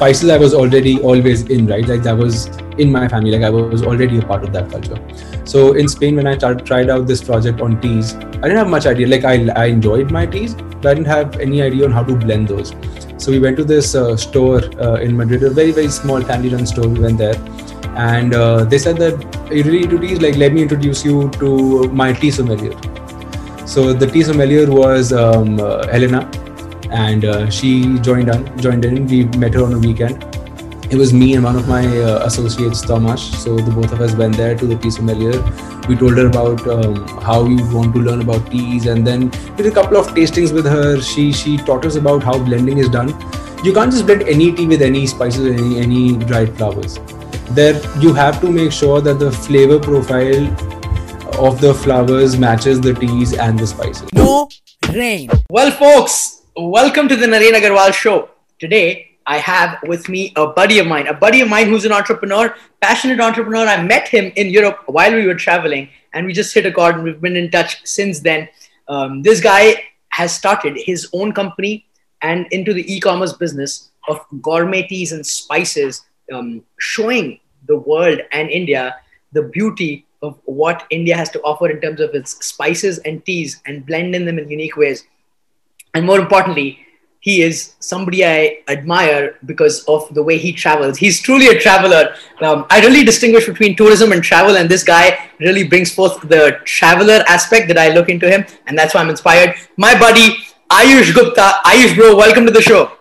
spices I was already always in, right? Like that was in my family. Like I was already a part of that culture. So in Spain, when I tried out this project on teas, I didn't have much idea. Like I, I enjoyed my teas, but I didn't have any idea on how to blend those. So we went to this uh, store uh, in Madrid, a very very small family run store. We went there, and uh, they said that you really do teas. Like let me introduce you to my tea sommelier. So the tea sommelier was um, uh, Helena, and uh, she joined on joined in. We met her on a weekend. It was me and one of my uh, associates, Tomas. So the both of us went there to the tea sommelier. We told her about um, how we want to learn about teas, and then did a couple of tastings with her. She she taught us about how blending is done. You can't just blend any tea with any spices, any any dried flowers. There you have to make sure that the flavor profile of the flowers matches the teas and the spices. No rain. Well, folks, welcome to the Naren Agarwal show. Today, I have with me a buddy of mine, a buddy of mine who's an entrepreneur, passionate entrepreneur. I met him in Europe while we were traveling, and we just hit a chord, and we've been in touch since then. Um, this guy has started his own company and into the e-commerce business of gourmet teas and spices, um, showing the world and India the beauty of what India has to offer in terms of its spices and teas and blending them in unique ways and more importantly he is somebody I admire because of the way he travels. He's truly a traveler. Um, I really distinguish between tourism and travel, and this guy really brings forth the traveler aspect that I look into him, and that's why I'm inspired. My buddy Ayush Gupta, Ayush bro, welcome to the show.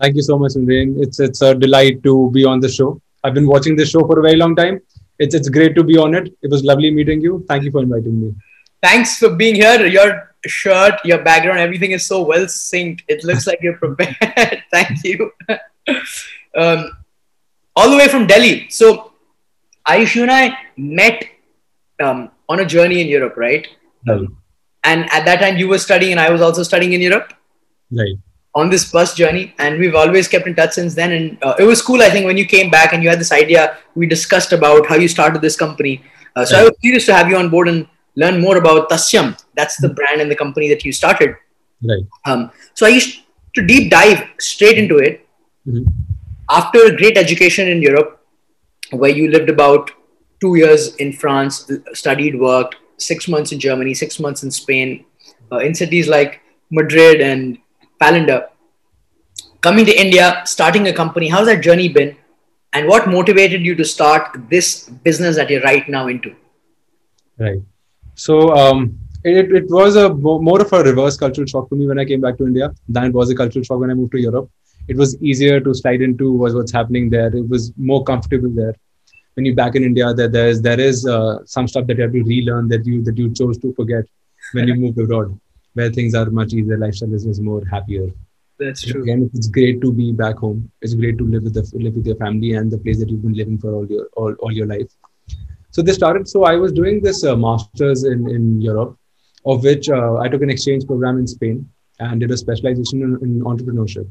Thank you so much, Naren. It's it's a delight to be on the show. I've been watching this show for a very long time. It's it's great to be on it. It was lovely meeting you. Thank you for inviting me. Thanks for being here. You're shirt, your background, everything is so well synced. It looks like you're prepared. Thank you. um, all the way from Delhi. So, Ayush, you and I met um, on a journey in Europe, right? Right. And at that time, you were studying, and I was also studying in Europe. Right. On this bus journey, and we've always kept in touch since then. And uh, it was cool, I think, when you came back and you had this idea. We discussed about how you started this company. Uh, so right. I was curious to have you on board and learn more about Tassyam. That's the brand and the company that you started. Right. Um, so I used to deep dive straight into it. Mm-hmm. After a great education in Europe, where you lived about two years in France, studied, worked, six months in Germany, six months in Spain, uh, in cities like Madrid and Palander. Coming to India, starting a company, how's that journey been? And what motivated you to start this business that you're right now into? Right. So um, it, it was a more of a reverse cultural shock for me when I came back to India than it was a cultural shock when I moved to Europe. It was easier to slide into was what's happening there. It was more comfortable there. When you're back in India, there there is there is uh, some stuff that you have to relearn that you that you chose to forget when you moved abroad, where things are much easier, lifestyle is, is more happier. That's true. Again, it's great to be back home. It's great to live with the live with your family and the place that you've been living for all your all, all your life so they started. So I was doing this uh, masters in in Europe, of which uh, I took an exchange program in Spain and did a specialization in, in entrepreneurship.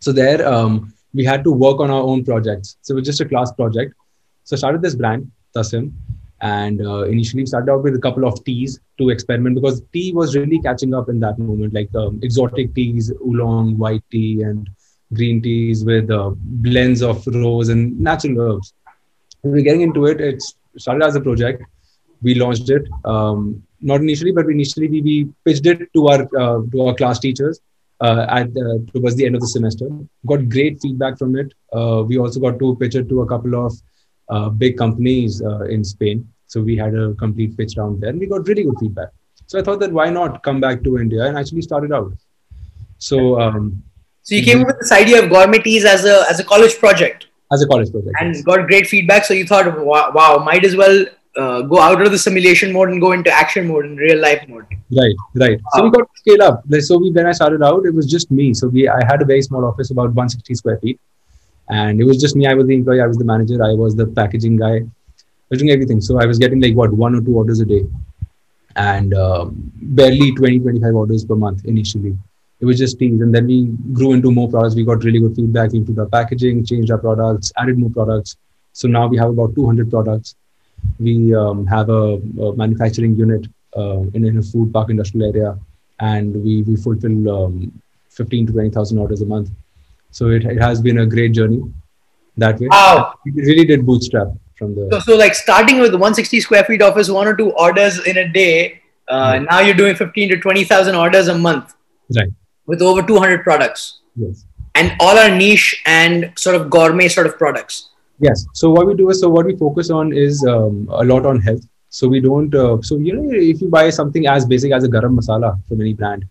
So there um, we had to work on our own projects. So it was just a class project. So I started this brand, Tassyam, and uh, initially started out with a couple of teas to experiment because tea was really catching up in that moment, like um, exotic teas, oolong, white tea, and green teas with uh, blends of rose and natural herbs. We're getting into it, it's started as a project. We launched it, um, not initially, but initially we, we pitched it to our uh, to our class teachers uh, at uh, towards the end of the semester. Got great feedback from it. Uh, we also got to pitch it to a couple of uh, big companies uh, in Spain. So we had a complete pitch round there, and we got really good feedback. So I thought that why not come back to India and actually start it out. So. Um, so you came up with this idea of gourmet teas as a as a college project as a college project and yes. got great feedback. So you thought, wow, might as well uh, go out of the simulation mode and go into action mode and real life mode. Right, right. Wow. So we got to scale up. So we, when I started out, it was just me. So we, I had a very small office, about 160 square feet, and it was just me. I was the employee. I was the manager. I was the packaging guy. I was doing everything. So I was getting like what one or two orders a day, and um, barely 20, 25 orders per month initially it was just teas. And then we grew into more products. We got really good feedback. We improved our packaging, changed our products, added more products. So now we have about 200 products. We um, have a, a, manufacturing unit uh, in, in, a food park industrial area, and we, we fulfill um, 15 to 20,000 orders a month. So it, it has been a great journey that way. Wow. It really did bootstrap from the. So, so like starting with 160 square feet office, one or two orders in a day. Uh, Now you're doing 15 to 20,000 orders a month. Right. With over 200 products. Yes. And all our niche and sort of gourmet sort of products. Yes. So what we do is, so what we focus on is um, a lot on health. So we don't. Uh, so you know, if you buy something as basic as a garam masala from any brand,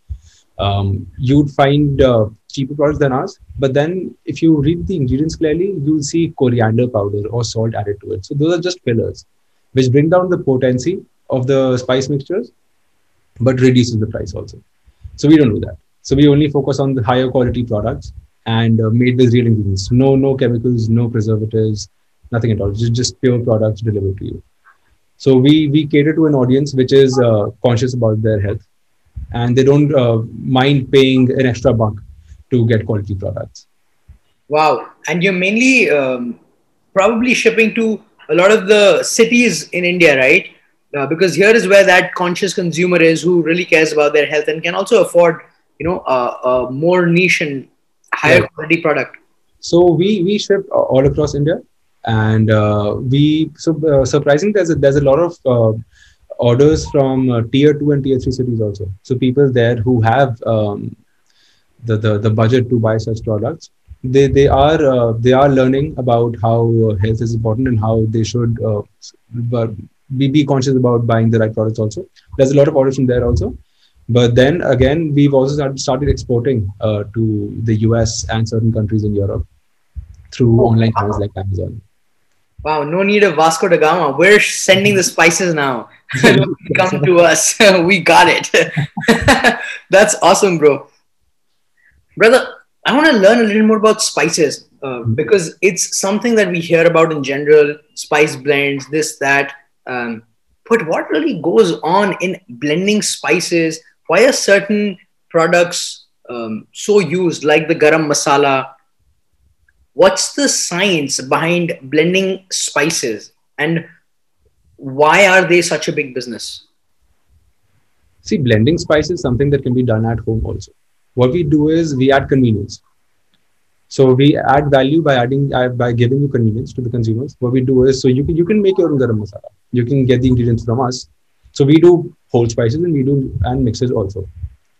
um, you'd find uh, cheaper products than ours. But then, if you read the ingredients clearly, you'll see coriander powder or salt added to it. So those are just fillers, which bring down the potency of the spice mixtures, but reduces the price also. So we don't do that. So we only focus on the higher quality products and uh, made with real ingredients. No, no chemicals, no preservatives, nothing at all. Just just pure products delivered to you. So we we cater to an audience which is uh, conscious about their health, and they don't uh, mind paying an extra buck to get quality products. Wow. And you're mainly um, probably shipping to a lot of the cities in India, right? Uh, because here is where that conscious consumer is who really cares about their health and can also afford, you know, a, a more niche and higher Right. quality product. So we we ship all across India, and uh, we so uh, surprising there's a, there's a lot of uh, orders from uh, tier two and tier three cities also. So people there who have um, the, the the budget to buy such products, they they are uh, they are learning about how uh, health is important and how they should uh, but be be conscious about buying the right products also. There's a lot of orders from there also. But then again, we've also started, exporting uh, to the US and certain countries in Europe through online channels like Amazon. Wow, no need of Vasco da Gama. We're sending the spices now. Come to us. we got it. That's awesome, bro. Brother, I want to learn a little more about spices uh, because it's something that we hear about in general spice blends, this, that. Um, but what really goes on in blending spices? Why are certain products um, so used, like the garam masala? What's the science behind blending spices and why are they such a big business? See, blending spice is something that can be done at home also. What we do is we add convenience. So we add value by adding uh, by giving you convenience to the consumers. What we do is so you can you can make your own garam masala. You can get the ingredients from us. So we do whole spices and we do and mixes also.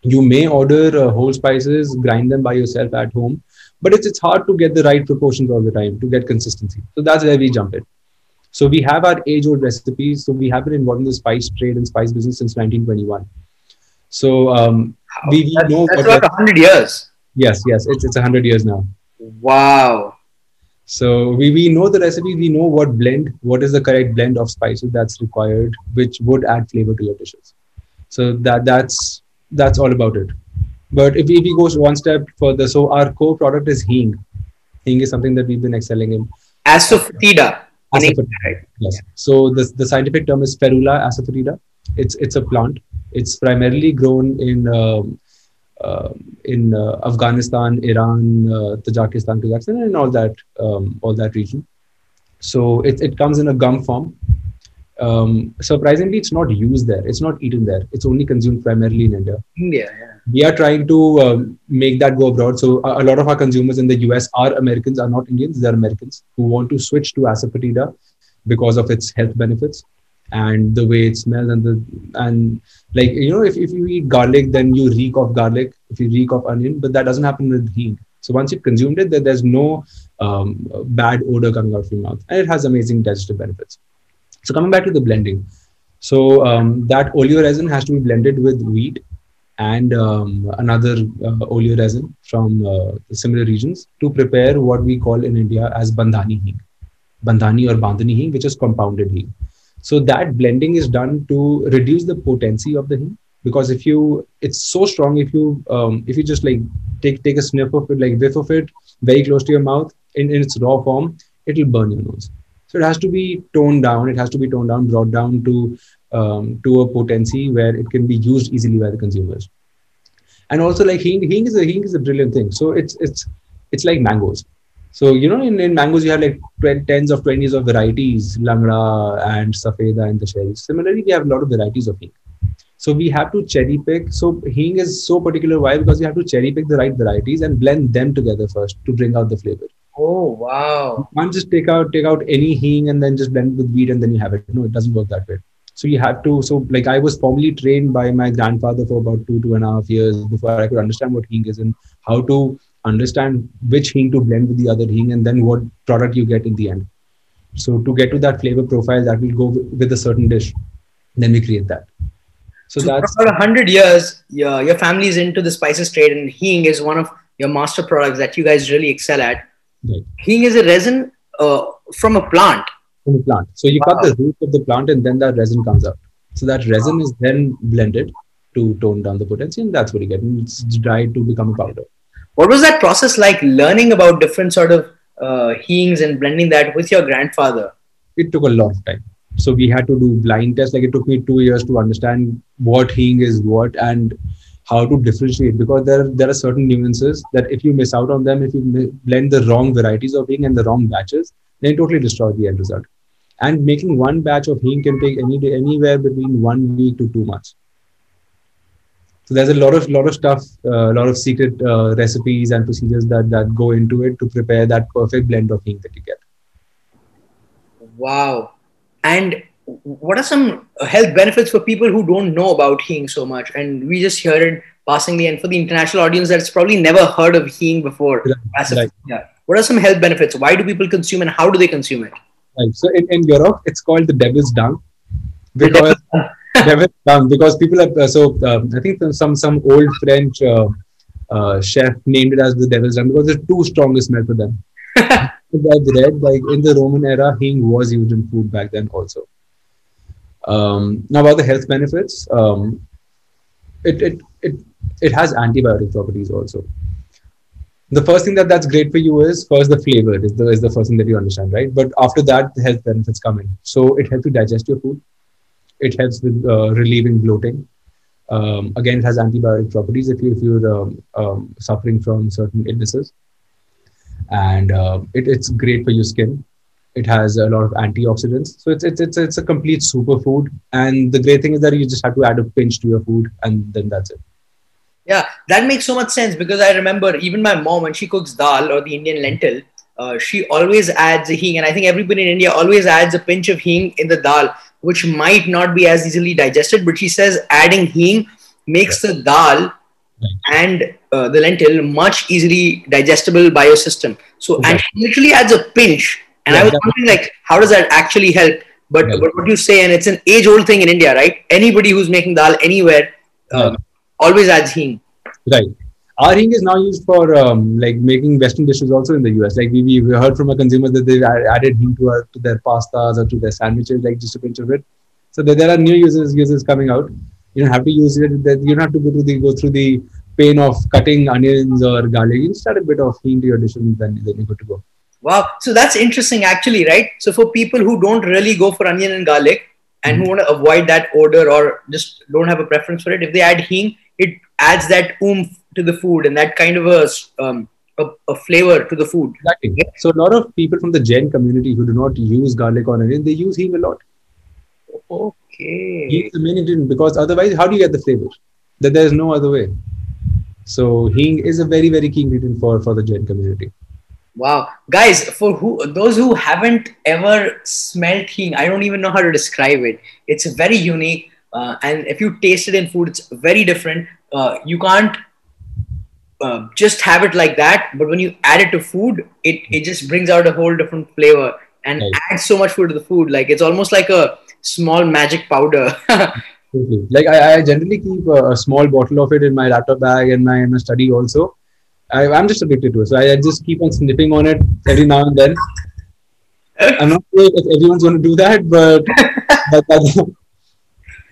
You may order uh, whole spices, grind them by yourself at home, but it's it's hard to get the right proportions all the time to get consistency. So that's where we jump in. So we have our age-old recipes. So we have been involved in the spice trade and spice business since 1921. So um, we, we That's, know that's about 100 years. yes, yes, it's it's hundred years now. Wow. So we, we know the recipe, we know what blend, what is the correct blend of spices that's required, which would add flavor to your dishes. So that that's that's all about it. But if we, if we go one step further, so our core product is hing. Hing is something that we've been excelling in. Asafoetida. Asafoetida. Right? Yes. So the, the scientific term is Ferula asafoetida. It's it's a plant. It's primarily grown in um, in uh, Afghanistan, Iran, uh, Tajikistan, Kazakhstan, and all that um, all that region. So it, it comes in a gum form. Um, surprisingly, it's not used there. It's not eaten there. It's only consumed primarily in India India, yeah. we are trying to um, make that go abroad. So a, a lot of our consumers in the US are Americans, are not Indians. They're Americans who want to switch to asafoetida because of its health benefits and the way it smells and the and like you know if, if you eat garlic then you reek of garlic. If you reek of onion but that doesn't happen with hing so once you've consumed it then there's no um, bad odor coming out from your mouth. And it has amazing digestive benefits. So coming back to the blending. So um, that oleoresin has to be blended with wheat and um, another uh, oleoresin from uh, similar regions to prepare what we call in India as bandhani hing, bandhani or bandhani hing, which is compounded hing. So that blending is done to reduce the potency of the hing because if you, it's so strong. If you, um, if you just like take take a sniff of it, like whiff of it, very close to your mouth in, in its raw form, it will burn your nose. So it has to be toned down. It has to be toned down, brought down to um, to a potency where it can be used easily by the consumers. And also, like hing, hing is a hing is a brilliant thing. So it's it's it's like mangoes. So you know, in, in mangoes you have like 20, tens of twenties of varieties, langda and safeda and the shells. Similarly, we have a lot of varieties of hing. So we have to cherry pick. So hing is so particular. Why? Because you have to cherry pick the right varieties and blend them together first to bring out the flavor. Oh wow! You can't just take out take out any hing and then just blend it with wheat and then you have it. No, it doesn't work that way. So you have to. So like I was formally trained by my grandfather for about two two and a half years before I could understand what hing is and how to understand which hing to blend with the other hing and then what product you get in the end. So to get to that flavor profile that will go with a certain dish, then we create that. So, so that's for about hundred years, your your family is into the spices trade, and hing is one of your master products that you guys really excel at. Right. Hing is a resin uh, from a plant. From a plant. So you wow. cut the root of the plant, and then that resin comes out. So that resin wow. is then blended to tone down the potency, and that's what you get. And it's dried to become a powder. What was that process like? Learning about different sort of uh, hings and blending that with your grandfather? It took a lot of time so we had to do blind tests like it took me two years to understand what hing is what and how to differentiate because there there are certain nuances that if you miss out on them if you blend the wrong varieties of hing and the wrong batches then it totally destroy the end result and making one batch of hing can take any day anywhere between one week to two months so there's a lot of lot of stuff a uh, lot of secret uh, recipes and procedures that that go into it to prepare that perfect blend of hing that you get. Wow. And what are some health benefits for people who don't know about hing so much? And we just hear it passingly. And for the international audience that's probably never heard of hing before right. yeah. What are some health benefits? Why do people consume and how do they consume it? Right. So in, in europe it's called the devil's dung. Because dung because people have uh, so uh, i think some some old french uh, uh, chef named it as the devil's dung because it's too strong a smell for them I've read, like in the Roman era, hing was used in food back then also. Um, now about the health benefits, um, it, it it it has antibiotic properties also. The first thing that that's great for you is first the flavor is the is the first thing that you understand, right? But after that, the health benefits come in. So it helps you digest your food. It helps with uh, relieving bloating. Um, again, it has antibiotic properties if you if you're um, um, suffering from certain illnesses and uh, it, it's great for your skin. It has a lot of antioxidants, so it's, it's it's it's a complete superfood. And the great thing is that you just have to add a pinch to your food, and then that's it. Yeah, that makes so much sense because I remember even my mom when she cooks dal or the Indian lentil, uh, she always adds a hing, and I think everybody in India always adds a pinch of hing in the dal, which might not be as easily digested. But she says adding hing makes the dal and uh, the lentil much easily digestible by your system. So, and literally adds a pinch. And yeah, I was wondering, like, how does that actually help? But, but what you say, and it's an age old thing in India, right? Anybody who's making dal anywhere uh, always adds hing. Right. Our hing is now used for um, like making Western dishes also in the US. Like we, we heard from a consumer that they've added hing to, our, to their pastas or to their sandwiches, like just a pinch of it. So there, there are new users users coming out. You don't have to use it. You don't have to go through the go through the pain of cutting onions or garlic. You just add a bit of hing to your dish and then, then you're good to go. Wow. So that's interesting actually, right? So for people who don't really go for onion and garlic and mm-hmm. who want to avoid that odor or just don't have a preference for it, if they add hing, it adds that oomph to the food and that kind of a, um, a, a, flavor to the food. Exactly. So a lot of people from the Jain community who do not use garlic or onion, they use hing a lot. Okay. He's the main ingredient because otherwise, how do you get the flavor? That there is no other way. So hing is a very very key ingredient for for the Jain community. Wow, guys, for who those who haven't ever smelled hing, I don't even know how to describe it. It's very unique, uh, and if you taste it in food, it's very different. Uh, you can't uh, just have it like that, but when you add it to food, it it just brings out a whole different flavor and right. adds so much food to the food. Like it's almost like a small magic powder. Like I, I generally keep a, a, small bottle of it in my laptop bag and my, in my study also. I, am just addicted to it. So I, I, just keep on snipping on it every now and then. I'm not sure if everyone's going to do that, but, but, that's,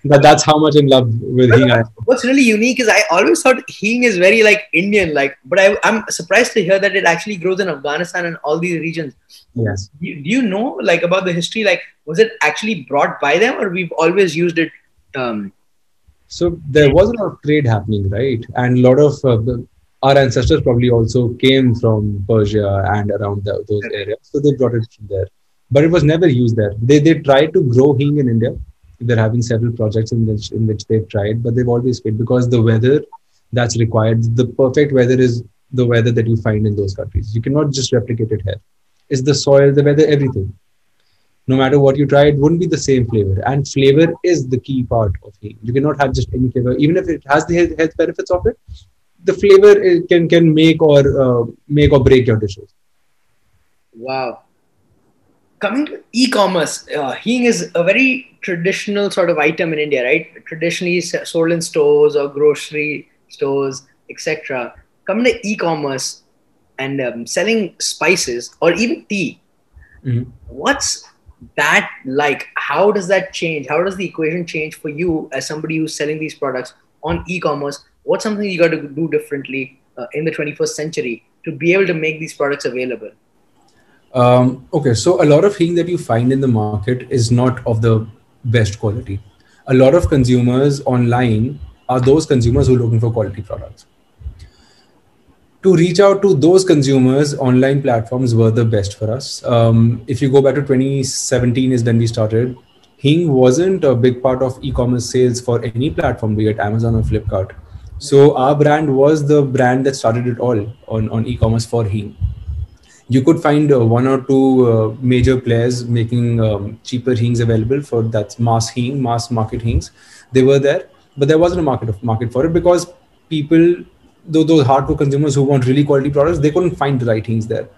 but that's how much in love with hing I am. What's really unique is I always thought hing is very like Indian, like, but I, I'm surprised to hear that it actually grows in Afghanistan and all these regions. Yes. Do, do you know like about the history? Like, was it actually brought by them, or we've always used it um, so there was a lot of trade happening, right? And a lot of uh, the, our ancestors probably also came from Persia and around the, those areas, so they brought it from there. But it was never used there. They they tried to grow hing in India. They're having several projects in which in which they've tried, but they've always failed because the weather that's required, the perfect weather is the weather that you find in those countries. You cannot just replicate it here. It's the soil, the weather, everything. No matter what you try, it wouldn't be the same flavor. And flavor is the key part of it. You cannot have just any flavor, even if it has the health benefits of it. The flavor can can make or uh, make or break your dishes. Wow. Coming to e-commerce, uh, Hing is a very traditional sort of item in India, right? Traditionally sold in stores or grocery stores, etc. Coming to e-commerce and um, selling spices or even tea, mm-hmm. what's that like? How does that change? How does the equation change for you as somebody who's selling these products on e-commerce? What's something you got to do differently uh, in the 21st century to be able to make these products available? Um, okay, so a lot of hing that you find in the market is not of the best quality. A lot of consumers online are those consumers who are looking for quality products. To reach out to those consumers, online platforms were the best for us. Um, if you go back to 2017 is when we started, Hing wasn't a big part of e-commerce sales for any platform, be it Amazon or Flipkart. So our brand was the brand that started it all on, on e-commerce for Hing you could find uh, one or two uh, major players making um, cheaper hings available for that mass hing, mass market hings. They were there, but there wasn't a market of market for it because people, though those hardcore consumers who want really quality products, they couldn't find the right hings there.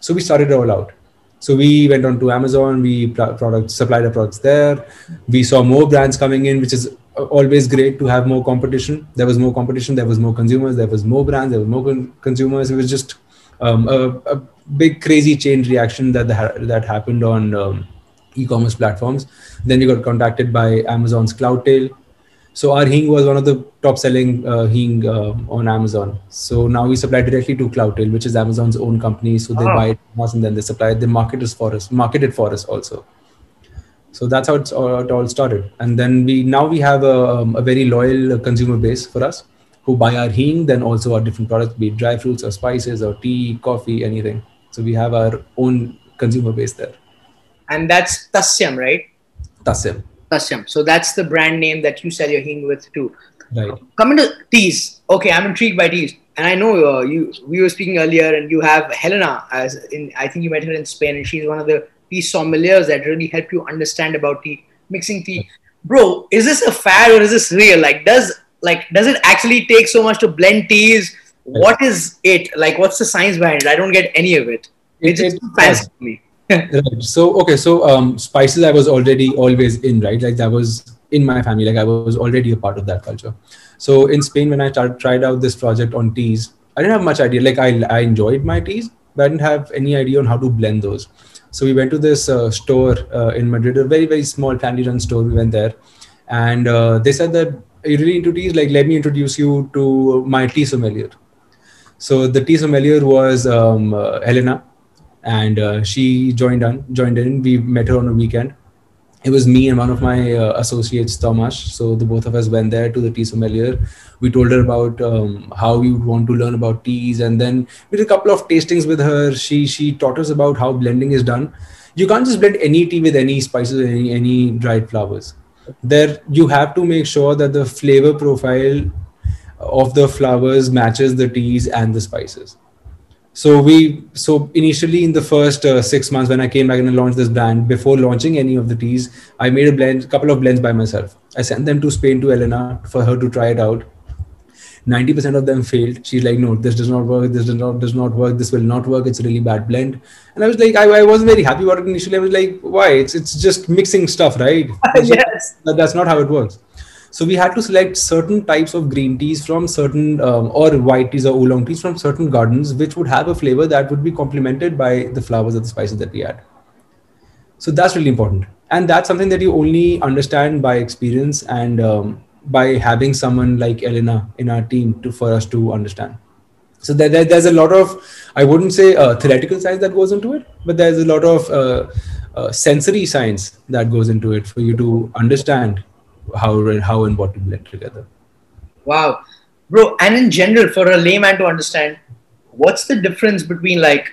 So we started all out. So we went on to Amazon. We product supplied our products there. We saw more brands coming in, which is uh, always great to have more competition. There was more competition. There was more consumers. There was more brands. There were more con- consumers. It was just um, a, a, big crazy chain reaction that the, that happened on um, e-commerce platforms. Then we got contacted by Amazon's Cloudtail. So our Hing was one of the top selling uh, Hing uh, on Amazon. So now we supply directly to Cloudtail, which is Amazon's own company. So they oh. buy it from us and then they supply it. They market it for us, market it for us also. So that's how it all started. And then we now we have a, um, a very loyal consumer base for us who buy our hing, then also our different products, be it dry fruits or spices or tea, coffee, anything. So we have our own consumer base there. And that's Tassyam, right? Tassyam. Tassyam. So that's the brand name that you sell your hing with too. Right. Coming to teas. Okay, I'm intrigued by teas. And I know uh, you. We were speaking earlier, and you have Helena as in. I think you met her in Spain, and she's one of the tea sommeliers that really help you understand about tea, mixing tea. Bro, is this a fad or is this real? Like, does like does it actually take so much to blend teas? What is it? Like what's the science behind it? I don't get any of it. It's it, just me. Right. so okay so um spices i was already always in right? Like that was in my family. Like i was already a part of that culture. So in spain when i started, tried out this project on teas i didn't have much idea. Like i, I enjoyed my teas but i didn't have any idea on how to blend those. So we went to this uh, store uh, in madrid a very very small family run store we went there. And uh, they said that you're really into teas, like let me introduce you to my tea sommelier. So the tea sommelier was um, uh, Helena, and uh, she joined on joined in. We met her on a weekend. It was me and one of my uh, associates, Thomas. So the both of us went there to the tea sommelier. We told her about um, how we would want to learn about teas, and then we did a couple of tastings with her. She she taught us about how blending is done. You can't just blend any tea with any spices, any any dried flowers there you have to make sure that the flavor profile of the flowers matches the teas and the spices so we so initially in the first uh, six months when i came back and launched this brand before launching any of the teas i made a blend couple of blends by myself i sent them to spain to elena for her to try it out 90% of them failed. She's like, no, this does not work. This does not does not work. This will not work. It's a really bad blend. And I was like, I, I wasn't very happy about it initially. I was like, why? It's it's just mixing stuff, right? That, that's not how it works. So we had to select certain types of green teas from certain um, or white teas or oolong teas from certain gardens, which would have a flavor that would be complemented by the flowers or the spices that we add. So that's really important, and that's something that you only understand by experience and um, by having someone like Elena in our team to for us to understand. So there, there there's a lot of I wouldn't say uh, theoretical science that goes into it, but there's a lot of uh, uh, sensory science that goes into it for you to understand how how and what to blend together. Wow, bro! And in general, for a layman to understand, what's the difference between like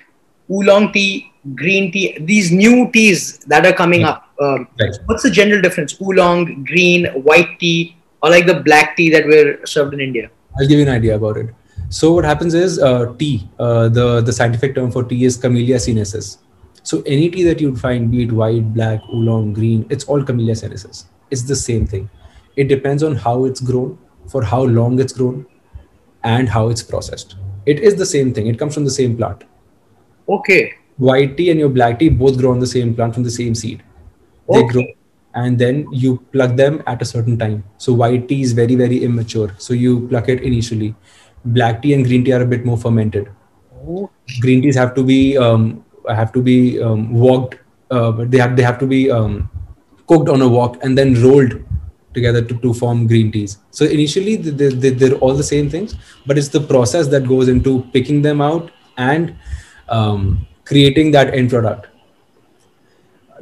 oolong tea, green tea, these new teas that are coming up? Um, Right. What's the general difference? Oolong, green, white tea, or like the black tea that we're served in India? I'll give you an idea about it. So what happens is uh, tea. Uh, the the scientific term for tea is Camellia sinensis. So any tea that you'd find, be it white, black, oolong, green, it's all Camellia sinensis. It's the same thing. It depends on how it's grown, for how long it's grown, and how it's processed. It is the same thing. It comes from the same plant. Okay. White tea and your black tea both grow on the same plant from the same seed. They grow and then you pluck them at a certain time. So white tea is very, very immature. So you pluck it initially. Black tea and green tea are a bit more fermented. Oh, Green teas have to be um, have to be um, walked. Uh, they have they have to be um, cooked on a wok and then rolled together to, to form green teas. So initially they, they, they're all the same things, but it's the process that goes into picking them out and um, creating that end product.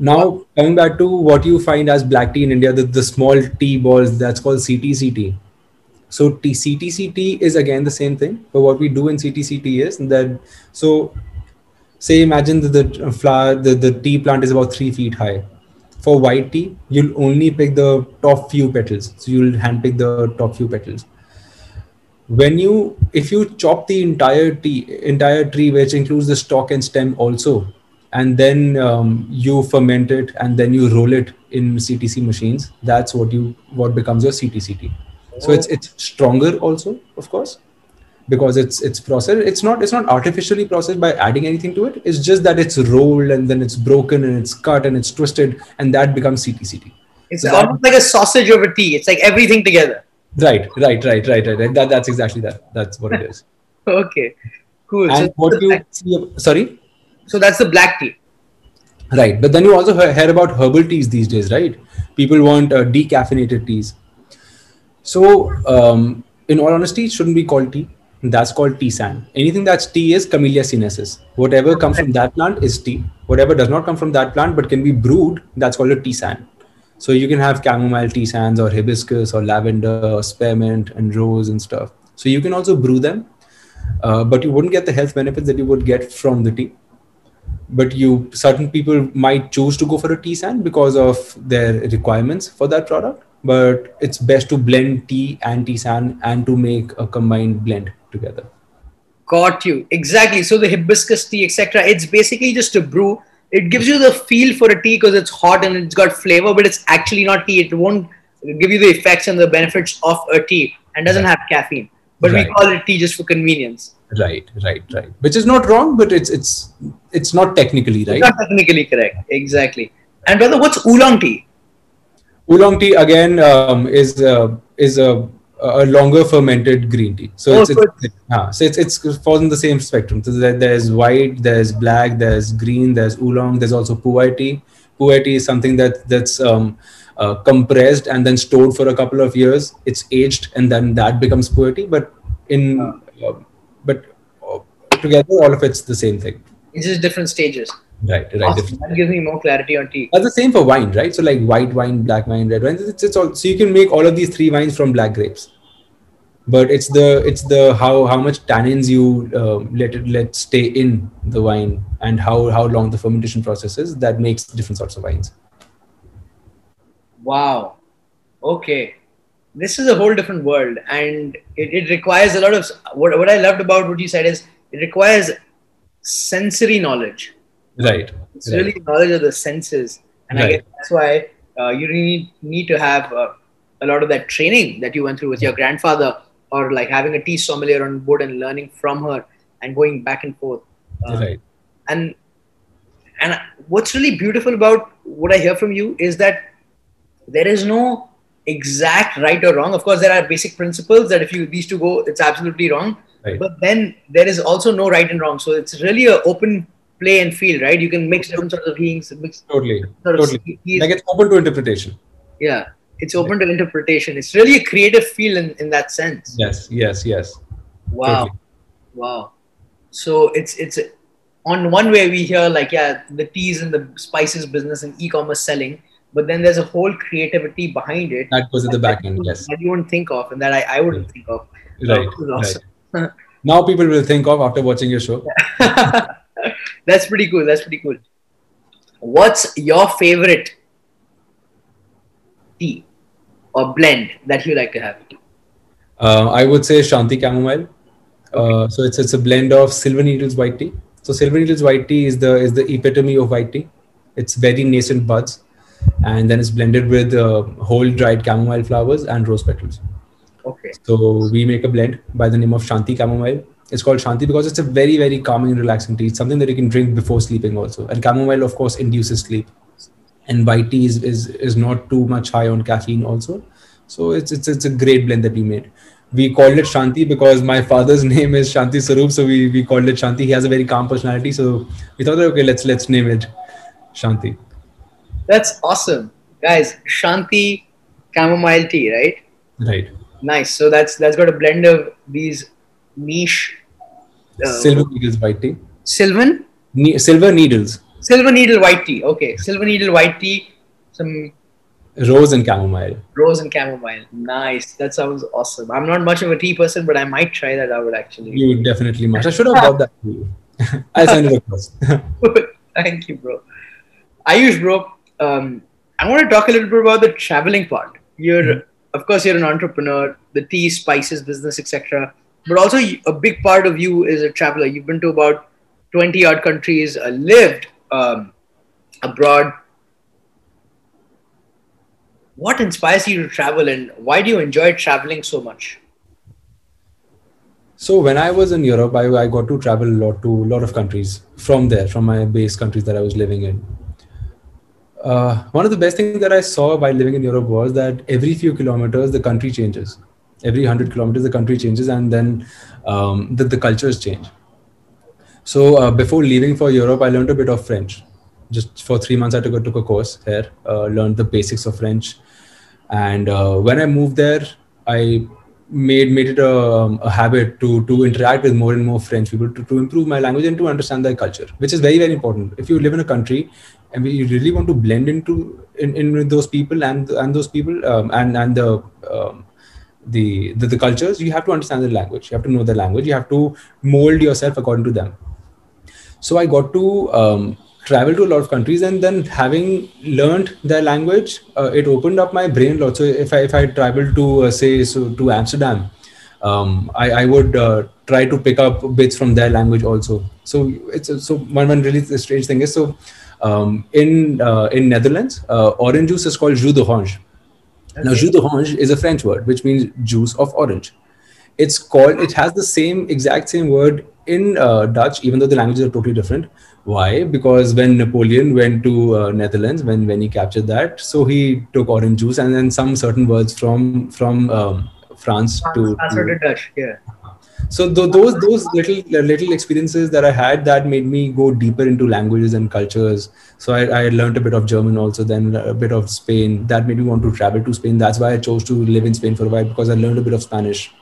Now, coming back to what you find as black tea in India, the, the small tea balls, that's called CTCT. So CTCT is again the same thing. But what we do in CTCT is that, so say imagine that the flower, the, the tea plant is about three feet high. For white tea, you'll only pick the top few petals. So you'll handpick the top few petals. When you, if you chop the entire tea, entire tree, which includes the stalk and stem also, and then um, you ferment it and then you roll it in CTC machines, that's what you what becomes your CTCT. So it's it's stronger also, of course, because it's it's processed. It's not it's not artificially processed by adding anything to it. It's just that it's rolled and then it's broken and it's cut and it's twisted and that becomes CTCT. it's So that- almost like a sausage over tea. It's like everything together. Right, right, right, right, right. right. That, that's exactly that. That's what it is. Okay. Cool. and so, what you see, sorry, so that's the black tea. right? But then you also hear hear about herbal teas these days, right? People want uh, decaffeinated teas. So, um, in all honesty, it shouldn't be called tea. That's called tisane. Anything that's tea is Camellia sinensis. Whatever comes from that plant is tea. Whatever does not come from that plant but can be brewed, that's called a tisane. So you can have chamomile tisanes or hibiscus or lavender or spearmint and rose and stuff. So you can also brew them, uh, but you wouldn't get the health benefits that you would get from the tea. But you certain people might choose to go for a tisane because of their requirements for that product. But it's best to blend tea and tisane and to make a combined blend together. Got you. Exactly. So the hibiscus tea, etc. It's basically just a brew. It gives you the feel for a tea because it's hot and it's got flavor, but it's actually not tea. It won't give you the effects and the benefits of a tea and doesn't have caffeine. But we call it tea just for convenience. Right, right, right. Which is not wrong, but it's it's it's not technically right. It's not technically correct. Exactly. And brother, what's oolong tea? Oolong tea again um, is uh, is a a longer fermented green tea. So Oh, it's, so it's, ah, so it's it's falls in the same spectrum. So there, there's white, there's black, there's green, there's oolong, there's also pu-erh tea. Pu'ai tea is something that that's um, uh, compressed and then stored for a couple of years. It's aged and then that becomes pu-erh tea. But in uh, but uh, together, all of it's the same thing. It's just different stages. Right, right. Awesome. That gives me more clarity on tea. That's the same for wine, right? So like white wine, black wine, red wine. It's, it's all so you can make all of these three wines from black grapes. But it's the it's the how how much tannins you um, let it let stay in the wine and how how long the fermentation process is that makes different sorts of wines. Wow. Okay. This is a whole different world, and it, it requires a lot of. What, what I loved about what you said is it requires sensory knowledge. Right. It's Right. really knowledge of the senses, and I guess that's why uh, you really need to have uh, a lot of that training that you went through with your grandfather, or like having a tea sommelier on board and learning from her and going back and forth. Uh, right. and and what's really beautiful about what i hear from you is that there is no exact right or wrong of course there are basic principles that if you these two go it's absolutely wrong Right. but then there is also no right and wrong so it's really a open play and feel, right you can mix different sorts of beings mix Totally. Totally. Like it's open to interpretation. yeah it's open to interpretation it's really a creative field in, in that sense Yes. Yes. Yes. Wow. Totally. Wow. So it's it's on one way we hear like yeah the teas and the spices business and e-commerce selling, but then there's a whole creativity behind it That goes at the back end. Yes. that you wouldn't think of and that I, I wouldn't think of. Right. Was Right. Now people will think of after watching your show. That's pretty cool. That's pretty cool. What's your favorite tea or blend that you like to have? Uh, I would say Shanti Chamomile. Uh, so it's it's a blend of Silver Needles white tea. So Silver Needles white tea is the is the epitome of white tea. It's very nascent buds, and then it's blended with uh, whole dried chamomile flowers and rose petals. Okay. So we make a blend by the name of Shanti Chamomile. It's called Shanti because it's a very very calming and relaxing tea. It's something that you can drink before sleeping also. And chamomile of course induces sleep, and white tea is is, is not too much high on caffeine also. So it's it's it's a great blend that we made we called it Shanti because my father's name is Shanti Sarup, so we, we called it Shanti. He has a very calm personality, so we thought, okay, let's let's name it Shanti. That's awesome, guys. Shanti chamomile tea, right? Right. Nice. So that's that's got a blend of these niche uh, silver needles white tea. Sylvan. Ne- silver needles. Silver needle white tea. Okay, silver needle white tea. Some Rose and chamomile. Rose and chamomile. Nice. That sounds awesome. I'm not much of a tea person, but I might try that out actually. You definitely must. I should have bought that for you. I'll send it across. Thank you, bro. Ayush, bro. Um, I want to talk a little bit about the traveling part. You're, mm-hmm. of course, you're an entrepreneur. The tea, spices business, etc. But also, a big part of you is a traveler. You've been to about 20 odd countries, uh, lived um, abroad what inspires you to travel and why do you enjoy traveling so much? So when I was in Europe, I, I got to travel a lot to a lot of countries from there, from my base countries that I was living in. Uh, one of the best things that I saw while living in Europe was that every few kilometers the country changes. Every hundred kilometers the country changes, and then um, the, the cultures change. So uh, before leaving for Europe, I learned a bit of French. Just for three months, I took a, took a course here, uh, learned the basics of French, and uh, when i moved there i made made it a, a, habit to to interact with more and more french people to, to improve my language and to understand their culture which is very very important if you live in a country and you really want to blend into in, in with those people and and those people um, and and the, um, the, the the cultures you have to understand the language. You have to know the language. You have to mold yourself according to them. So i got to um, travel to a lot of countries and then having learned their language uh, it opened up my brain a lot. So if i if i travel to uh, say so to amsterdam um, I, I would uh, try to pick up bits from their language also. So it's so one, one really strange thing is so um, in uh, in netherlands uh, orange juice is called jus d'orange okay. now jus d'orange is a french word which means juice of orange it's called it has the same exact same word in uh, dutch even though the languages are totally different why? Because when Napoleon went to uh, Netherlands, when when he captured that, so he took orange juice and then some certain words from from um, France, to, to Dutch. Yeah. So th- those those little little experiences that I had that made me go deeper into languages and cultures. So I, I learned a bit of German also, then a bit of Spain. That made me want to travel to Spain. That's why I chose to live in Spain for a while because I learned a bit of Spanish,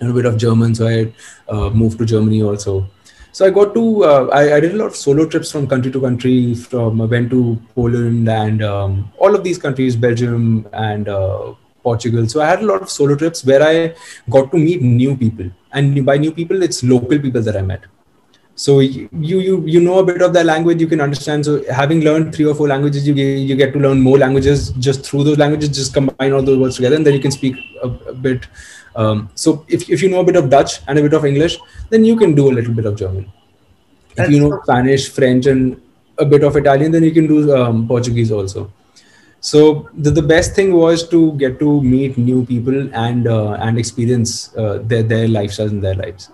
and a bit of German. So I uh, moved to Germany also so I got to uh, I, I, did a lot of solo trips from country to country. From I went to Poland and um, all of these countries, Belgium and uh, Portugal. So I had a lot of solo trips where I got to meet new people, and by new people, it's local people that I met. So you you you know a bit of their language, you can understand. So having learned three or four languages, you get, you get to learn more languages just through those languages. Just combine all those words together, and then you can speak a, a bit um, so if, if you know a bit of Dutch and a bit of English, then you can do a little bit of German. If you know Spanish, French, and a bit of Italian, then you can do um, Portuguese also. So the, the best thing was to get to meet new people and uh, and experience uh, their their lifestyles and their lives.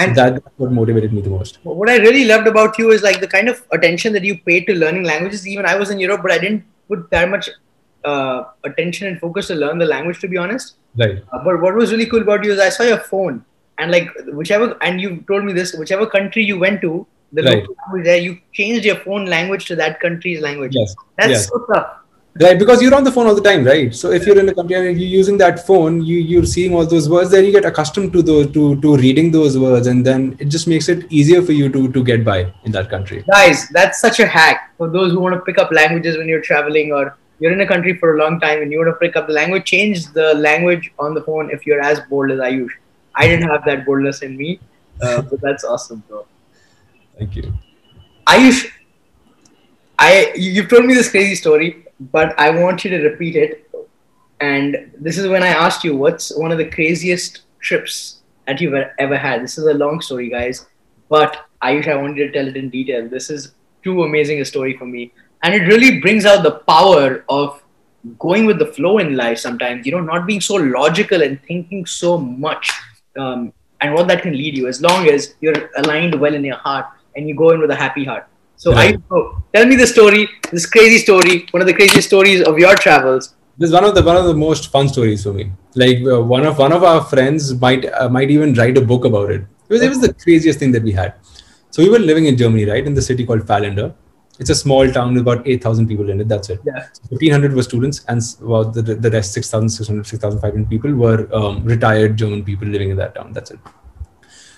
And that's what motivated me the most. What I really loved about you is like the kind of attention that you paid to learning languages. Even I was in Europe, but I didn't put that much uh, attention and focus to learn the language. To be honest, Right. Uh, but what was really cool about you is I saw your phone and like whichever and you told me this whichever country you went to the right. local language there you changed your phone language to that country's language. Yes. That's yes. so tough. Right, because you're on the phone all the time, right? So if you're in a country and you're using that phone, you you're seeing all those words, then you get accustomed to those to to reading those words, and then it just makes it easier for you to to get by in that country. Guys, that's such a hack for those who want to pick up languages when you're traveling or you're in a country for a long time and you want to pick up the language, change the language on the phone if you're as bold as Ayush. I didn't have that boldness in me, uh, but that's awesome, bro. Thank you. Ayush, I you've told me this crazy story, but I want you to repeat it. and this is when I asked you what's one of the craziest trips that you've ever had. This is a long story, guys, but Ayush, I wanted to tell it in detail. This is too amazing a story for me, and it really brings out the power of going with the flow in life. Sometimes you know, not being so logical and thinking so much, um, and what that can lead you. As long as you're aligned well in your heart and you go in with a happy heart. So, Right. Ayush, tell me the story, this crazy story, one of the craziest stories of your travels. this is one of the one of the most fun stories for me. Like uh, one of one of our friends might uh, might even write a book about it. It was, it was the craziest thing that we had. So we were living in Germany, right, in the city called Vallendar. It's a small town with about eight thousand people in it. That's it. Yeah. Fifteen hundred were students, and about the the rest 6,600, 6,500 people were um, retired German people living in that town. That's it.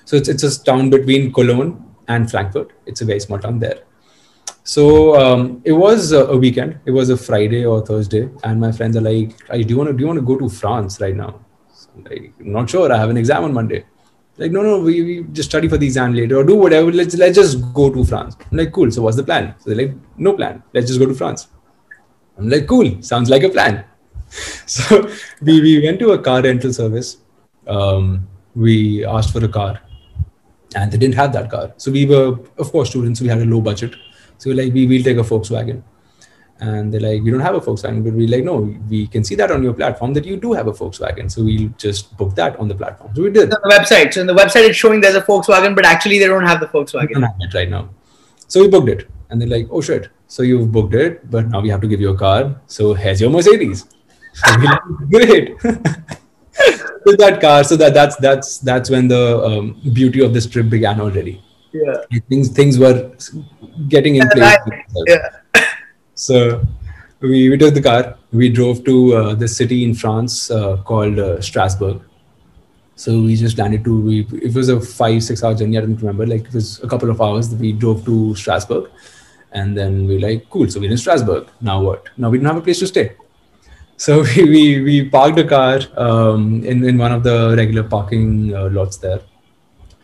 So it's it's a town between Cologne and Frankfurt. It's a very small town there. So um, it was a, weekend. It was a Friday or Thursday, and my friends are like, "Hey, "Do you want to do you want to go to France right now?" So I'm like, I'm not sure. I have an exam on Monday. Like, no, no, we, we just study for the exam later or do whatever. Let's let's just go to France. I'm like, cool. So what's the plan? So they're like, no plan. Let's just go to France. I'm like, cool. Sounds like a plan. So we, we went to a car rental service. Um, we asked for a car and they didn't have that car. So we were, of course, students. We had a low budget. So like, we will take a Volkswagen. And they're like, we don't have a Volkswagen. But we're like, no, we can see that on your platform that you do have a Volkswagen. So we'll just book that on the platform. So we did. on the website. So in the website, it's showing there's a Volkswagen, but actually they don't have the Volkswagen. don't have it right now. So we booked it. And they're like, oh shit. So you've booked it, but now we have to give you a car. So here's your Mercedes. So like, Great. With that car. So that that's that's that's when the um, beauty of this trip began already. Yeah. Things things were getting in place. Yeah. So we, we took the car. We drove to uh, the city in France uh, called uh, Strasbourg. So we just landed to. We it was a five six hour journey. I don't remember. Like it was a couple of hours. We drove to Strasbourg, and then we like cool. So we're in Strasbourg. Now what? Now we don't have a place to stay. So we we, we parked a car um, in in one of the regular parking uh, lots there.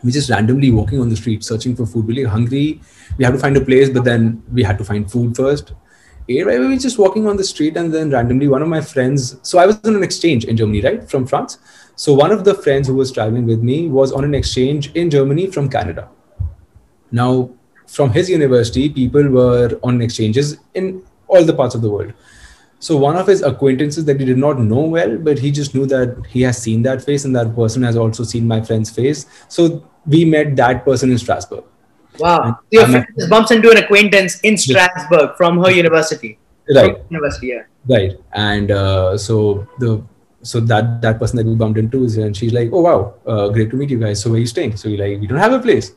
We just randomly walking on the street searching for food. Really hungry. We had to find a place, but then we had to find food first. Yeah, right, we were just walking on the street, and then randomly one of my friends. So I was on an exchange in Germany, right, from France. So one of the friends who was traveling with me was on an exchange in Germany from Canada. Now, from his university, people were on exchanges in all the parts of the world. So one of his acquaintances that he did not know well, but he just knew that he has seen that face, and that person has also seen my friend's face. So we met that person in Strasbourg. Wow. So your friend just bumps into an acquaintance in Strasbourg from her university. Right. From university, yeah. right and uh, so the so that that person that we bumped into is and she's like oh wow uh, great to meet you guys so where are you staying so we like we don't have a place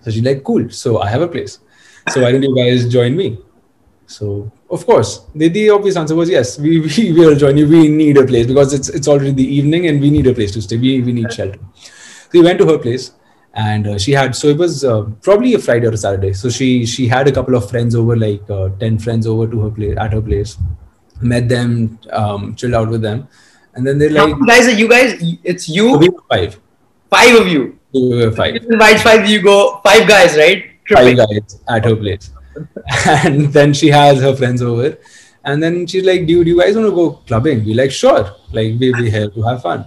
so she's like cool so i have a place so why don't you guys join me so of course the, the obvious answer was yes we, we will join you we need a place because it's it's already the evening and we need a place to stay. We, we need shelter. So we went to her place and uh, she had so it was uh, probably a friday or a saturday. So she she had a couple of friends over like uh, 10 friends over to her place at her place met them um, chilled out with them. And then they're like guys are you guys? It's you, we five. Five of you. we were five. You invite five, you go five guys, right? five guys at her place and then she has her friends over and then she's like dude you guys want to go clubbing? We're like sure. Like we, we're here to have fun.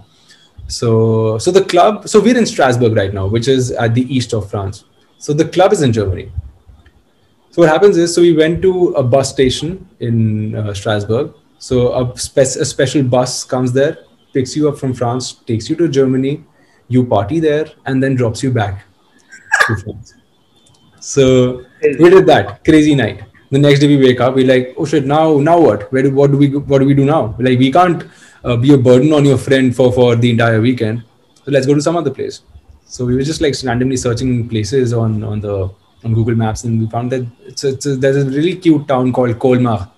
So so the club so we're in strasbourg right now which is at the east of france. So the club is in germany. So what happens is so we went to a bus station in uh, strasbourg. So a, spe- a special bus comes there picks you up from france takes you to germany you party there and then drops you back to france. So we did that crazy night. The next day we wake up, we're like, oh shit, now now what? Where do what do we what do we do now? Like we can't uh, be a burden on your friend for for the entire weekend. So let's go to some other place. So we were just like randomly searching places on on the on Google Maps, and we found that it's a, it's a, there's a really cute town called Colmar.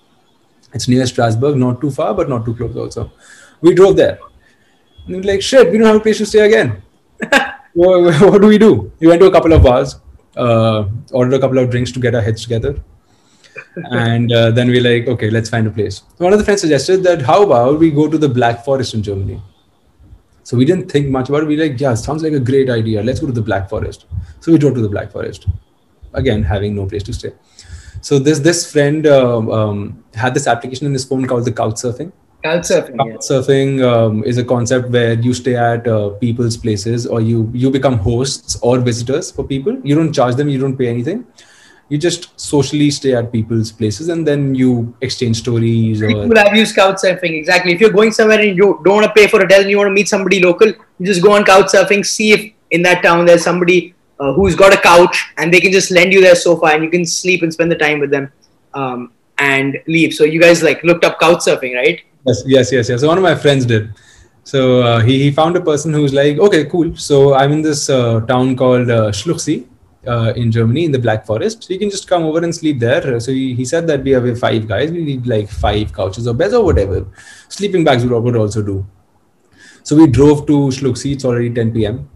It's near Strasbourg, not too far, but not too close also. We drove there. And we were like, shit, we don't have a place to stay again. what, what do we do? We went to a couple of bars, uh, ordered a couple of drinks to get our heads together. and uh, then we're like, okay, let's find a place. One of the friends suggested that how about we go to the Black Forest in Germany? So we didn't think much about it. We like, yeah, sounds like a great idea. Let's go to the Black Forest. So we drove to the Black Forest. Again, having no place to stay. So this this friend um, um, had this application in his phone called the Couchsurfing. Couchsurfing. Couchsurfing um, is a concept where you stay at uh, people's places, or you you become hosts or visitors for people. You don't charge them, you don't pay anything. You just socially stay at people's places, and then you exchange stories. Or cool. I've used Couchsurfing. Exactly. If you're going somewhere and you don't want to pay for a hotel and you want to meet somebody local, you just go on Couchsurfing, see if in that town there's somebody uh, who's got a couch and they can just lend you their sofa and you can sleep and spend the time with them um, and leave. So you guys like looked up Couchsurfing, right? Yes, yes, yes, yes. So one of my friends did. So uh, he, he found a person who's like, okay, cool. So I'm in this uh, town called uh, Schluchsee uh, in Germany in the Black Forest. So you can just come over and sleep there. So he, he said that we have five guys. We need like five couches or beds or whatever. Sleeping bags would, also do. So we drove to Schluchsee. It's already 10 p.m.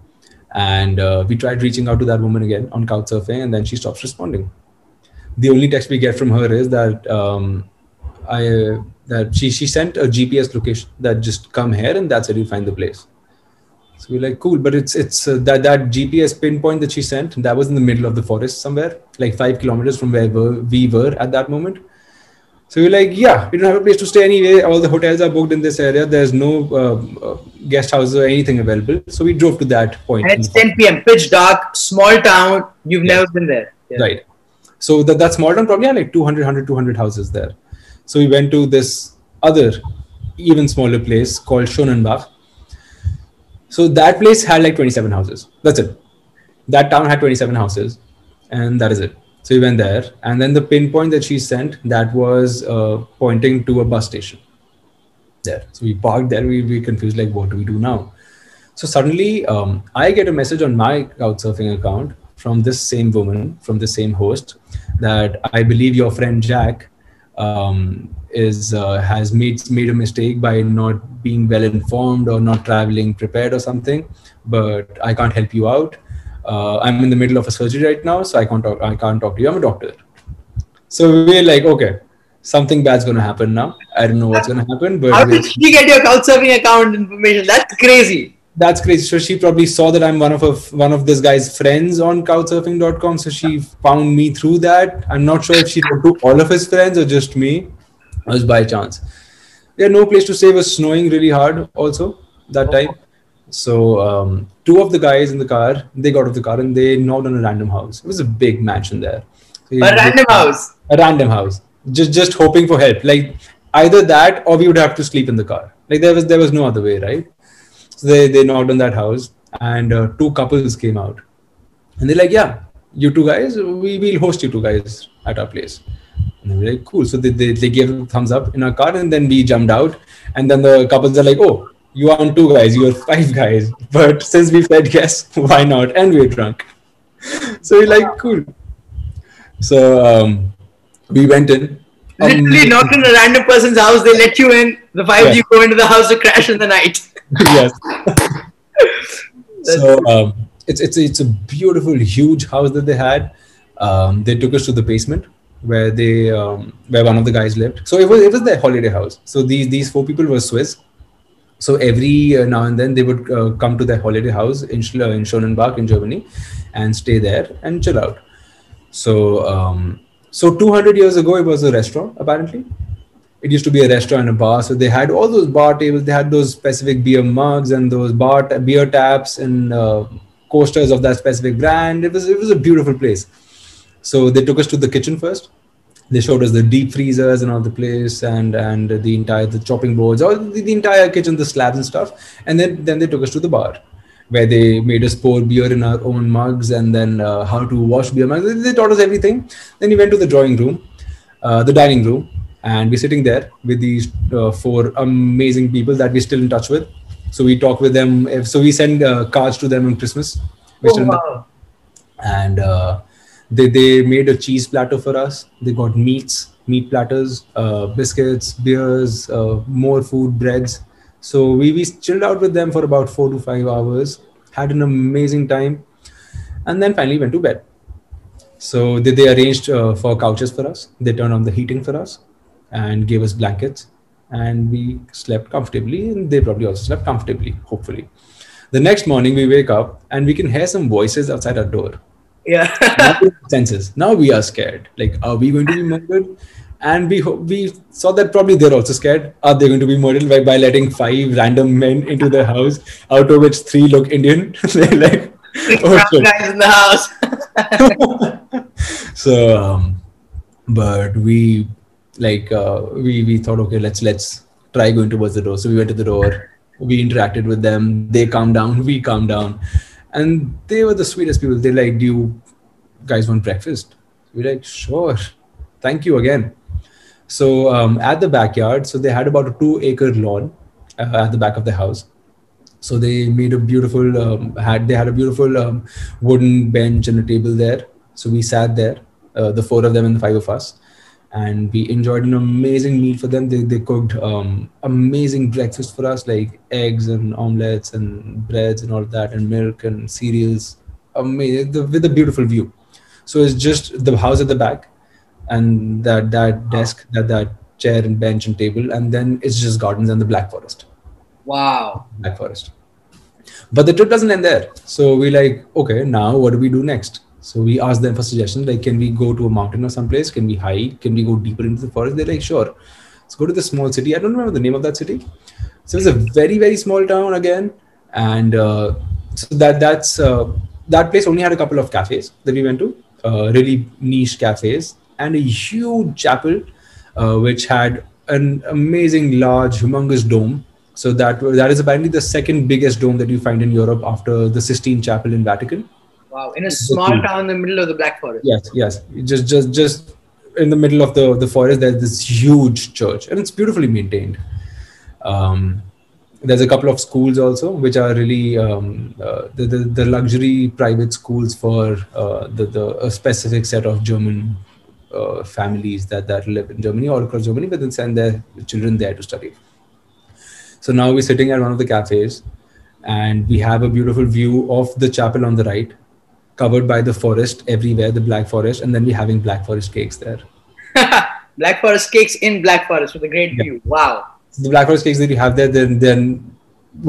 And uh, we tried reaching out to that woman again on Couchsurfing, and then she stops responding. The only text we get from her is that um, I that she she sent a GPS location that just come here and that's where you find the place. So we're like, cool, but it's it's uh, that that GPS pinpoint that she sent that was in the middle of the forest somewhere, like five kilometers from where we were, at that moment. So we're like, yeah, we don't have a place to stay anyway. All the hotels are booked in this area. There's no uh, uh, guest houses or anything available. So we drove to that point. And it's 10 p.m., pitch dark, small town. You've Yeah. never been there. Yeah. Right. So that, that small town probably had like 200, 100, 200 houses there. So we went to this other, even smaller place called Schonenbach. So that place had like 27 houses. That's it. That town had 27 houses, and that is it. So we went there, and then the pinpoint that she sent that was uh, pointing to a bus station. There. So we parked there. We we confused like, what do we do now? So suddenly, um, I get a message on my Couchsurfing account from this same woman, from the same host, that I believe your friend Jack um, is uh, has made made a mistake by not being well informed or not traveling prepared or something. But I can't help you out. Uh, I'm in the middle of a surgery right now, so I can't talk. I can't talk to you. I'm a doctor. So we're like, okay, something bad's gonna happen now. I don't know what's gonna happen, but How did she get your Couchsurfing account information? That's crazy. That's crazy. So she probably saw that I'm one of a, one of this guy's friends on couchsurfing.com. So she found me through that. I'm not sure if she talked to all of his friends or just me. It was by chance. There no place to stay. It was snowing really hard also that time. So um, two of the guys in the car, they got off the car and they knocked on a random house. It was a big mansion there. So A random house. a random house just just hoping for help like either that or we would have to sleep in the car like there was there was no other way right so they they knocked on that house and uh, two couples came out and they're like yeah you two guys we will host you two guys at our place and we're like cool so they, they, they gave a thumbs up in our car and then we jumped out and then the couples are like oh you aren't two guys you're five guys but since we said yes why not and we're drunk so we're like cool so um, we went in. Literally Um, knocked on a random person's house. They let you in. The five of Yeah. you go into the house to crash in the night. yes. so um, it's it's it's a beautiful, huge house that they had. Um, they took us to the basement where they um, where one of the guys lived. So it was it was their holiday house. So these these four people were Swiss. So every uh, now and then they would uh, come to their holiday house in Sch- in Schonenbach in Germany, and stay there and chill out. So um, so 200 years ago it was a restaurant apparently. It used to be a restaurant and a bar. So they had all those bar tables. They had those specific beer mugs and those bar ta- beer taps and uh, coasters of that specific brand. It was it was a beautiful place. So they took us to the kitchen first. They showed us the deep freezers and all the place and and the entire the chopping boards, all the, the entire kitchen, the slabs and stuff. And then then they took us to the bar where they made us pour beer in our own mugs and then uh, how to wash beer mugs. They, they taught us everything. Then we went to the drawing room, uh, the dining room, and we're sitting there with these uh, four amazing people that we're still in touch with. So we talk with them. If, so we send uh, cards to them on Christmas. Oh, still in touch wow. and uh, they they made a cheese platter for us. They got meats, meat platters, uh, biscuits, beers, uh, more food, breads. So we we chilled out with them for about four to five hours, had an amazing time, and then finally went to bed. So they, they arranged uh, for couches for us. They turned on the heating for us, and gave us blankets, and we slept comfortably. And they probably also slept comfortably, hopefully. The next morning we wake up and we can hear some voices outside our door Yeah. Now we senses. Now we are scared. Like, are we going to be murdered? And we ho- we saw that probably they're also scared. Are they going to be murdered by, by letting five random men into their house, out of which three look Indian? they're like, oh, guys in the house. so um, but we like uh, we we thought okay let's let's try going towards the door. So we went to the door. We interacted with them. They calmed down. We calmed down. And they were the sweetest people. They like do you guys want breakfast? We're like sure. Thank you again. So um, at the backyard so they had about a two acre lawn uh, at the back of the house. So they made a beautiful um, had they had a beautiful um, wooden bench and a table there. So we sat there uh, the four of them and the five of us and we enjoyed an amazing meal for them they, they cooked um, amazing breakfast for us like eggs and omelets and breads and all of that and milk and cereals amazing the, with a beautiful view so it's just the house at the back and that that desk that that chair and bench and table and then it's just gardens and the black forest Wow. Black Forest. But the trip doesn't end there. So we like, okay, now what do we do next? So we asked them for suggestions, like, can we go to a mountain or someplace? Can we hike? Can we go deeper into the forest? They're like, sure. Let's go to the small city. I don't remember the name of that city. So it's a very, very small town again. And uh, so that that's uh, that place only had a couple of cafes that we went to, uh, really niche cafes, and a huge chapel, uh, which had an amazing, large, humongous dome so that that is apparently the second biggest dome that you find in Europe after the Sistine Chapel in Vatican. Wow. In a small town in the middle of the Black Forest. Yes, yes. Just just just in the middle of the the forest, there's this huge church, and it's beautifully maintained. Um, there's a couple of schools also, which are really um, uh, the, the the luxury private schools for uh, the the a specific set of German uh, families that that live in Germany or across Germany, but then send their children there to study. So now we're sitting at one of the cafes and we have a beautiful view of the chapel on the right, covered by the forest everywhere, the Black Forest, and then we're having Black Forest cakes there. Black Forest cakes in Black Forest with a great Yeah. view. Wow. The Black Forest cakes that you have there, then then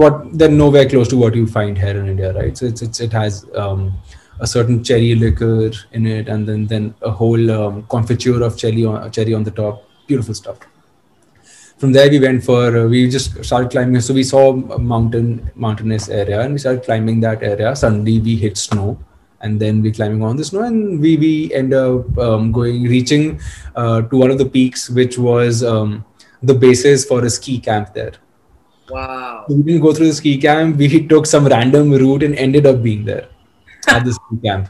what they're nowhere close to what you find here in India, right? So it's, it's it has um, a certain cherry liquor in it, and then then a whole um, confiture of cherry on cherry on the top. Beautiful stuff. From there we went for uh, we just started climbing. So we saw a mountain mountainous area, and we started climbing that area. Suddenly we hit snow, and then we're climbing on the snow, and we we end up um, going reaching uh, to one of the peaks, which was um, the basis for a ski camp there. Wow. We didn't go through the ski camp. We took some random route and ended up being there at the ski camp.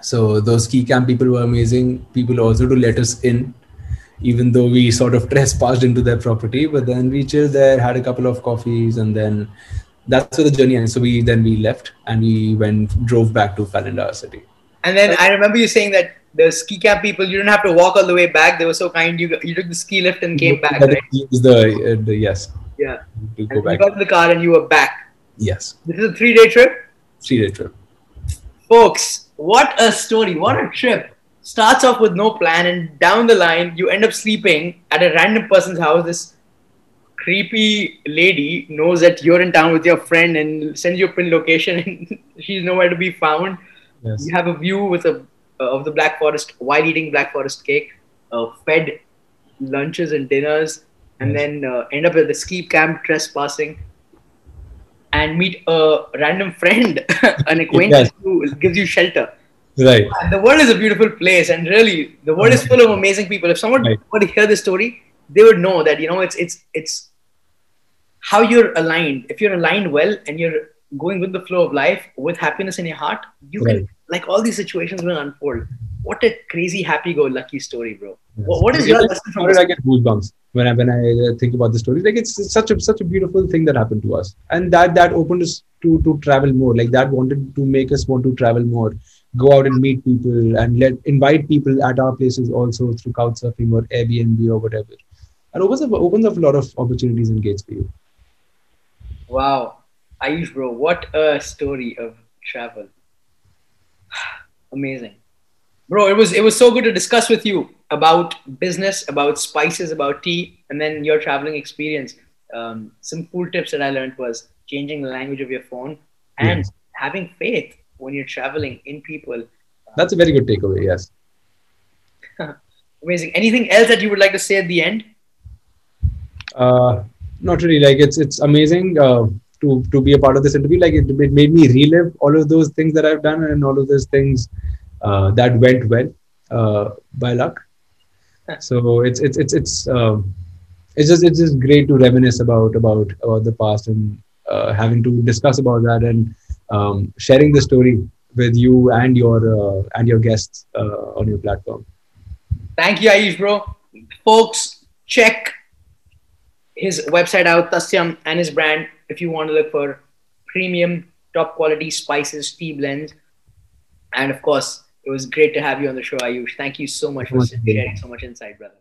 So those ski camp people were amazing. People also to let us in, even though we sort of trespassed into their property. But then we chilled there, had a couple of coffees, and then that's where the journey ended. So we then we left and we went drove back to Vallendar city. And then I remember you saying that the ski camp people, you didn't have to walk all the way back. They were so kind. You you took the ski lift and came back, That right? is the, uh, the yes Yeah. And go you back. got in the car and you were back. Yes, This is a three day trip. three day trip. Folks, what a story. What a trip. Starts off with no plan, and down the line, you end up sleeping at a random person's house. This creepy lady knows that you're in town with your friend and sends you a pin location, and she's nowhere to be found. Yes. You have a view with a uh, of the Black Forest while eating Black Forest cake, uh, fed lunches and dinners, and Yes. then uh, end up at the ski camp trespassing, and meet a random friend, an acquaintance who gives you shelter. Right. And the world is a beautiful place, and really, the world is full of amazing people. If someone Right. were to hear this story, they would know that you know it's it's it's how you're aligned. If you're aligned well and you're going with the flow of life with happiness in your heart, you Right. can like all these situations will unfold. What a crazy happy-go-lucky story, bro. What, what is your lesson from How did this? I get goosebumps when I when I uh, think about the story? Like it's, it's such a such a beautiful thing that happened to us, and that that opened us to to travel more. Like that wanted to make us want to travel more, go out and meet people, and let invite people at our places also through couchsurfing or Airbnb or whatever. And opens up opens up a lot of opportunities and gates for you. Wow, Ayush, bro, what a story of travel. Amazing, bro. It was it was so good to discuss with you about business, about spices, about tea, and then your traveling experience. Um, some cool tips that I learned was changing the language of your phone and Yes. having faith when you're traveling in people that's a very good takeaway. Yes. Amazing. Anything else that you would like to say at the end? Uh, not really. Like it's it's amazing uh, to to be a part of this interview. Like it, it made me relive all of those things that I've done and all of those things uh, that went well uh, by luck. So it's it's it's it's um, it's just it's just great to reminisce about about about the past and uh, having to discuss about that and um, sharing the story with you and your uh, and your guests uh, on your platform. Thank you, Ayush, bro. Folks, check his website out, Tassyam, and his brand if you want to look for premium, top quality spices, tea blends. And of course, it was great to have you on the show, Ayush. Thank you so much for sharing so much insight, brother.